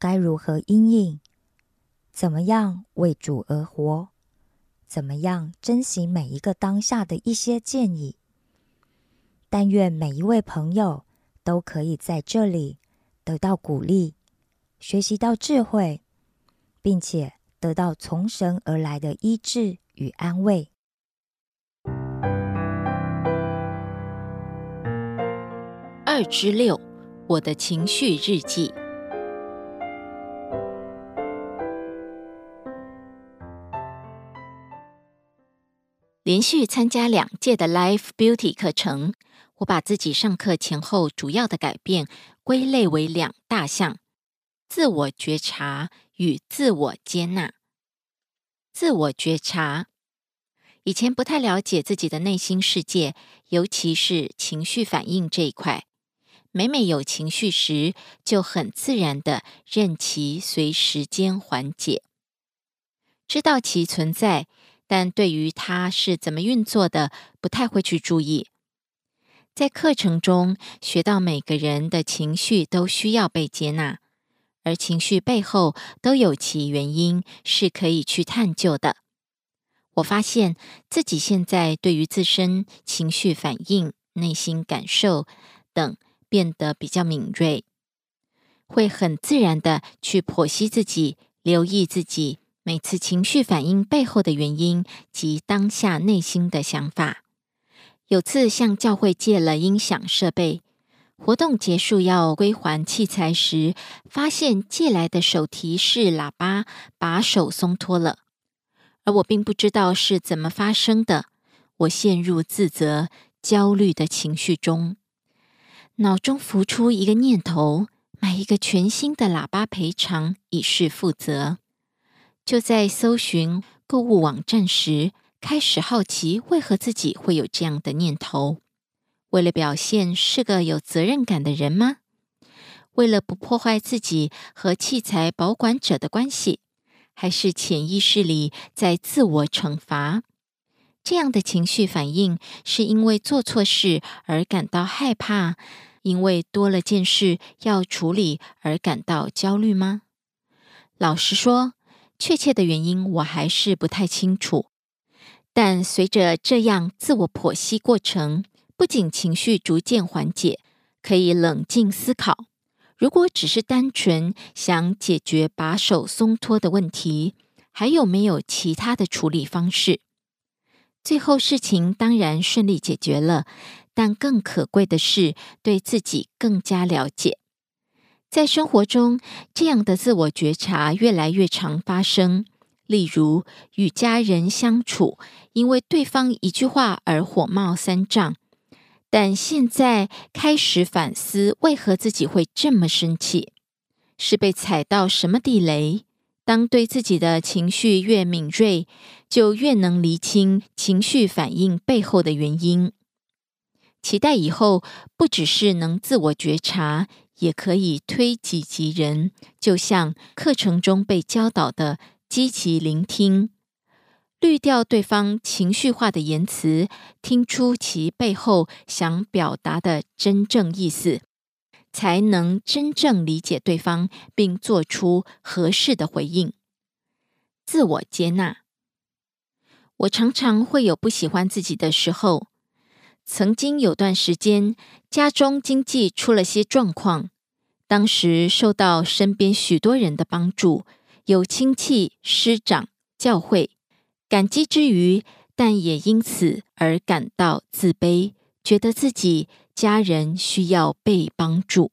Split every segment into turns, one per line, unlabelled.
该如何应应，怎么样为主而活，怎么样珍惜每一个当下的一些建议。但愿每一位朋友都可以在这里得到鼓励，学习到智慧，并且得到从神而来的医治。与安慰。
二之六，我的情绪日记。连续参加两届的 Life Beauty 课程，我把自己上课前后主要的改变归类为两大项：自我觉察与自我接纳。自我觉察。以前不太了解自己的内心世界，尤其是情绪反应这一块。每每有情绪时，就很自然的任其随时间缓解，知道其存在，但对于它是怎么运作的，不太会去注意。在课程中学到，每个人的情绪都需要被接纳，而情绪背后都有其原因，是可以去探究的。我发现自己现在对于自身情绪反应、内心感受等变得比较敏锐，会很自然的去剖析自己、留意自己每次情绪反应背后的原因及当下内心的想法。有次向教会借了音响设备，活动结束要归还器材时，发现借来的手提式喇叭把手松脱了。而我并不知道是怎么发生的，我陷入自责、焦虑的情绪中，脑中浮出一个念头：买一个全新的喇叭赔偿，以示负责。就在搜寻购物网站时，开始好奇为何自己会有这样的念头。为了表现是个有责任感的人吗？为了不破坏自己和器材保管者的关系？还是潜意识里在自我惩罚，这样的情绪反应是因为做错事而感到害怕，因为多了件事要处理而感到焦虑吗？老实说，确切的原因我还是不太清楚。但随着这样自我剖析过程，不仅情绪逐渐缓解，可以冷静思考。如果只是单纯想解决把手松脱的问题，还有没有其他的处理方式？最后事情当然顺利解决了，但更可贵的是对自己更加了解。在生活中，这样的自我觉察越来越常发生。例如，与家人相处，因为对方一句话而火冒三丈。但现在开始反思，为何自己会这么生气？是被踩到什么地雷？当对自己的情绪越敏锐，就越能厘清情绪反应背后的原因。期待以后不只是能自我觉察，也可以推己及人，就像课程中被教导的积极聆听，滤掉对方情绪化的言辞，听出其背后想表达的真正意思，才能真正理解对方，并做出合适的回应。自我接纳，我常常会有不喜欢自己的时候。曾经有段时间，家中经济出了些状况，当时受到身边许多人的帮助，有亲戚、师长、教会，感激之余，但也因此而感到自卑，觉得自己家人需要被帮助。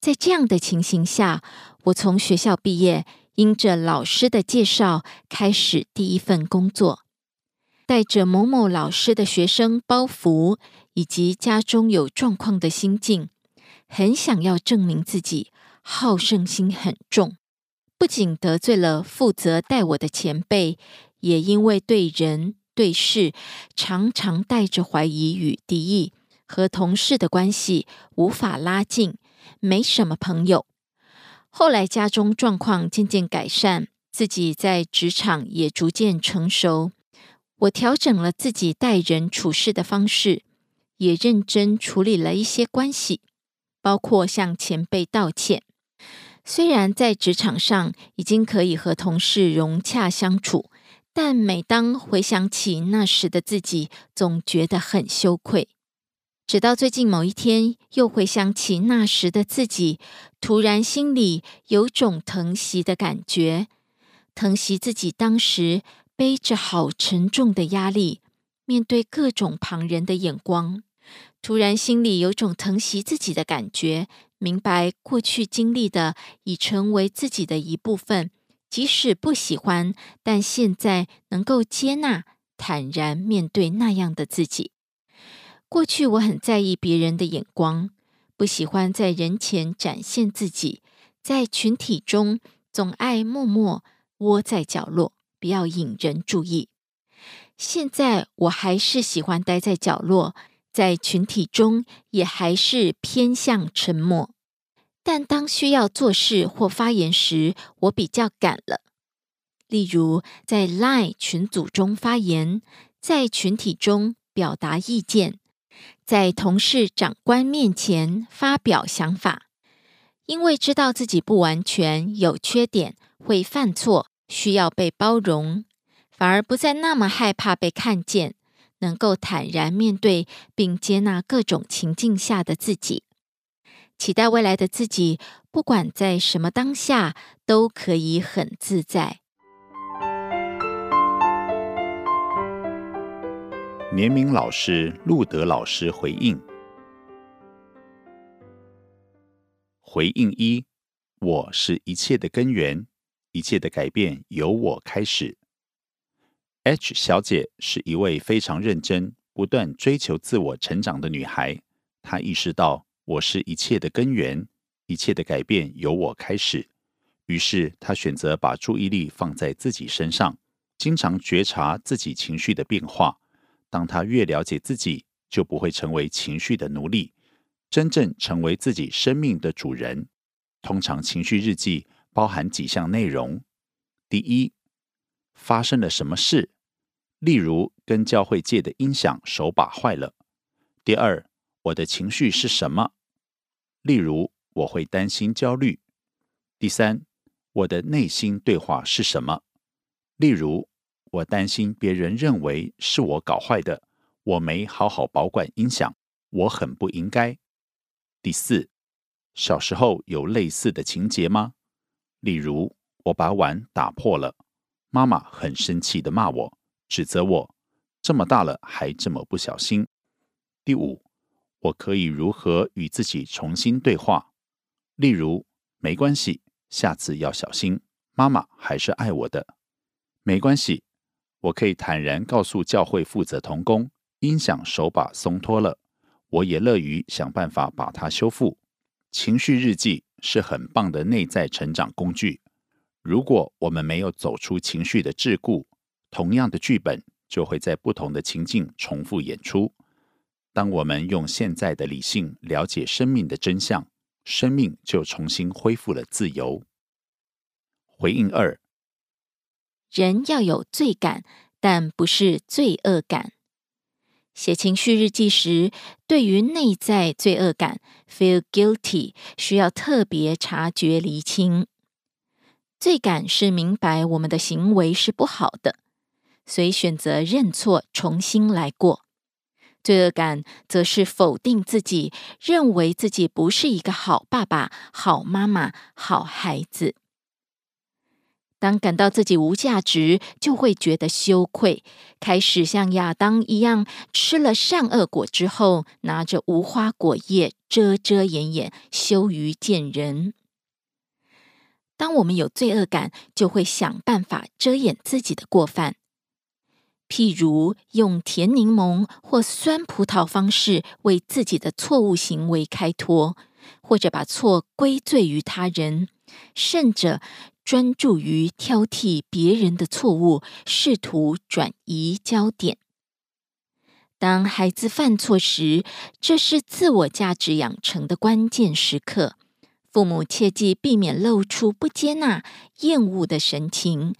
在这样的情形下，我从学校毕业，因着老师的介绍，开始第一份工作。带着某某老师的学生包袱，以及家中有状况的心境，很想要证明自己，好胜心很重。不仅得罪了负责带我的前辈，也因为对人对事常常带着怀疑与敌意，和同事的关系无法拉近，没什么朋友。后来家中状况渐渐改善，自己在职场也逐渐成熟。我调整了自己待人处事的方式，也认真处理了一些关系，包括向前辈道歉。虽然在职场上已经可以和同事融洽相处，但每当回想起那时的自己，总觉得很羞愧。直到最近某一天，又回想起那时的自己，突然心里有种疼惜的感觉，疼惜自己当时。背着好沉重的压力，面对各种旁人的眼光，突然心里有种疼惜自己的感觉。明白过去经历的已成为自己的一部分，即使不喜欢，但现在能够接纳、坦然面对那样的自己。过去我很在意别人的眼光，不喜欢在人前展现自己，在群体中总爱默默窝在角落。不要引人注意。现在我还是喜欢待在角落，在群体中也还是偏向沉默。但当需要做事或发言时，我比较敢了。例如在 Line 群组中发言，在群体中表达意见，在同事长官面前发表想法。因为知道自己不完全，有缺点，会犯错。需要被包容，反而不再那么害怕被看见，能够坦然面对并接纳各种情境下的自己，期待未来的自己，不管在什么当下，都可以很自在。
年明老师、路德老师回应：回应一，我是一切的根源。一切的改变由我开始。H 小姐是一位非常认真、不断追求自我成长的女孩。她意识到我是一切的根源，一切的改变由我开始。于是她选择把注意力放在自己身上，经常觉察自己情绪的变化。当她越了解自己，就不会成为情绪的奴隶，真正成为自己生命的主人。通常情绪日记。包含几项内容：第一，发生了什么事，例如跟教会借的音响手把坏了；第二，我的情绪是什么，例如我会担心、焦虑；第三，我的内心对话是什么，例如我担心别人认为是我搞坏的，我没好好保管音响，我很不应该；第四，小时候有类似的情节吗？例如，我把碗打破了，妈妈很生气的骂我，指责我这么大了还这么不小心。第五，我可以如何与自己重新对话？例如，没关系，下次要小心，妈妈还是爱我的。没关系，我可以坦然告诉教会负责童工，音响手把松脱了，我也乐于想办法把它修复。情绪日记。是很棒的内在成长工具。如果我们没有走出情绪的桎梏，同样的剧本就会在不同的情境重复演出。当我们用现在的理性了解生命的真相，生命就重新恢复了自由。回应二：
人要有罪感，但不是罪恶感。写情绪日记时，对于内在罪恶感 （feel guilty） 需要特别察觉厘清。罪感是明白我们的行为是不好的，所以选择认错，重新来过。罪恶感则是否定自己，认为自己不是一个好爸爸、好妈妈、好孩子。当感到自己无价值，就会觉得羞愧，开始像亚当一样，吃了善恶果之后，拿着无花果叶遮遮掩掩，羞于见人。当我们有罪恶感，就会想办法遮掩自己的过犯，譬如用甜柠檬或酸葡萄方式为自己的错误行为开脱，或者把错归罪于他人，甚者。专注于挑剔别人的错误，试图转移焦点。当孩子犯错时，这是自我价值养成的关键时刻。父母切记避免露出不接纳、厌恶的神情，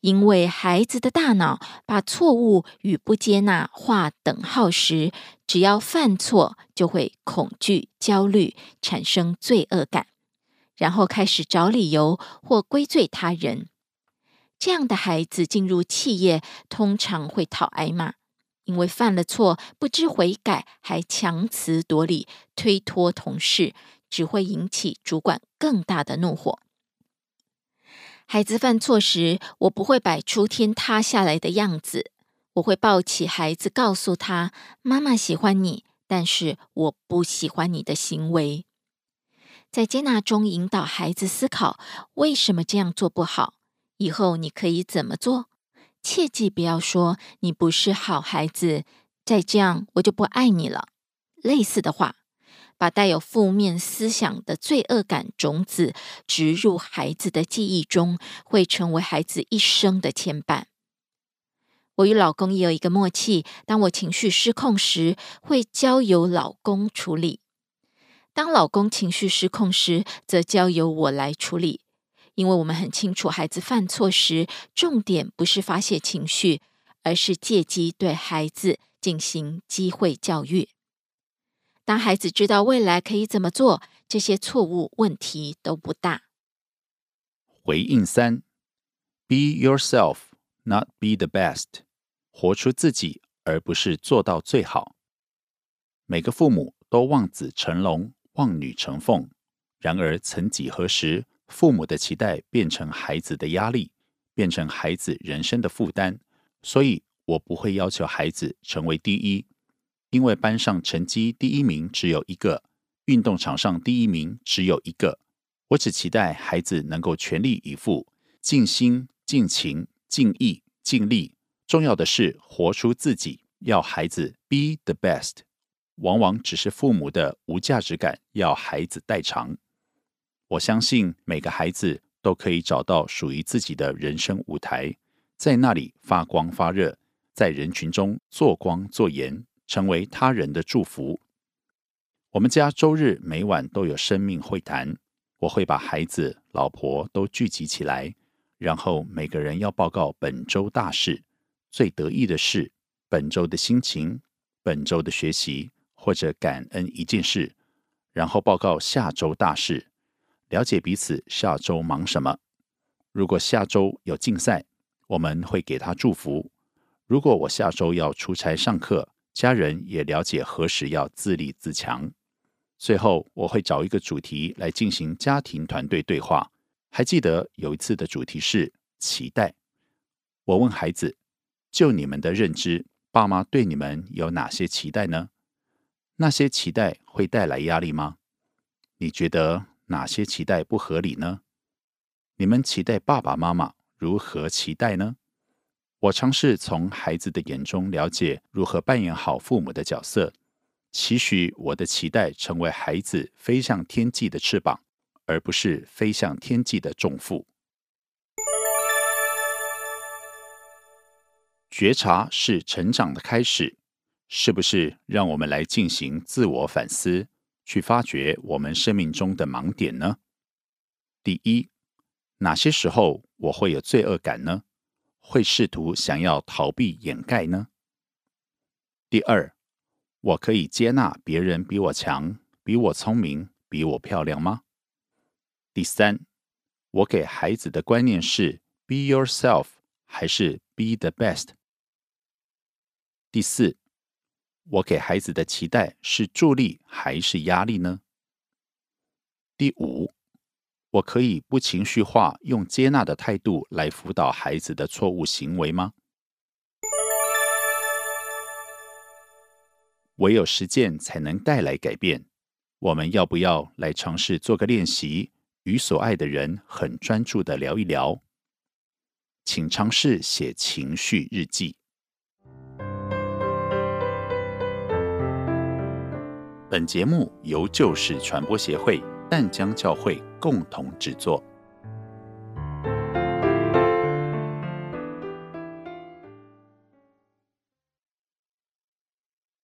因为孩子的大脑把错误与不接纳划等号时，只要犯错就会恐惧、焦虑，产生罪恶感。然后开始找理由或归罪他人，这样的孩子进入企业通常会讨挨骂，因为犯了错不知悔改，还强词夺理推脱同事，只会引起主管更大的怒火。孩子犯错时，我不会摆出天塌下来的样子，我会抱起孩子，告诉他：“妈妈喜欢你，但是我不喜欢你的行为。”在接纳中引导孩子思考为什么这样做不好，以后你可以怎么做？切记不要说你不是好孩子，再这样我就不爱你了。类似的话，把带有负面思想的罪恶感种子植入孩子的记忆中，会成为孩子一生的牵绊。我与老公也有一个默契，当我情绪失控时，会交由老公处理。当老公情绪失控时，则交由我来处理，因为我们很清楚，孩子犯错时，重点不是发泄情绪，而是借机对孩子进行机会教育。当孩子知道未来可以怎么做，这些错误问题都不大。
回应三：Be yourself, not be the best。活出自己，而不是做到最好。每个父母都望子成龙。望女成凤，然而曾几何时，父母的期待变成孩子的压力，变成孩子人生的负担。所以我不会要求孩子成为第一，因为班上成绩第一名只有一个，运动场上第一名只有一个。我只期待孩子能够全力以赴，尽心、尽情、尽意、尽力。重要的是活出自己，要孩子 be the best。往往只是父母的无价值感要孩子代偿。我相信每个孩子都可以找到属于自己的人生舞台，在那里发光发热，在人群中做光做盐，成为他人的祝福。我们家周日每晚都有生命会谈，我会把孩子、老婆都聚集起来，然后每个人要报告本周大事、最得意的事、本周的心情、本周的学习。或者感恩一件事，然后报告下周大事，了解彼此下周忙什么。如果下周有竞赛，我们会给他祝福；如果我下周要出差上课，家人也了解何时要自立自强。最后，我会找一个主题来进行家庭团队对话。还记得有一次的主题是期待。我问孩子：“就你们的认知，爸妈对你们有哪些期待呢？”那些期待会带来压力吗？你觉得哪些期待不合理呢？你们期待爸爸妈妈如何期待呢？我尝试从孩子的眼中了解如何扮演好父母的角色，期许我的期待成为孩子飞向天际的翅膀，而不是飞向天际的重负。觉察是成长的开始。是不是让我们来进行自我反思，去发掘我们生命中的盲点呢？第一，哪些时候我会有罪恶感呢？会试图想要逃避掩盖呢？第二，我可以接纳别人比我强、比我聪明、比我漂亮吗？第三，我给孩子的观念是 “be yourself” 还是 “be the best”？第四，我给孩子的期待是助力还是压力呢？第五。我可以不情绪化，用接纳的态度来辅导孩子的错误行为吗？唯有实践才能带来改变。我们要不要来尝试做个练习，与所爱的人很专注的聊一聊？请尝试写情绪日记。本节目由旧事传播协会。淡江教会共同制作。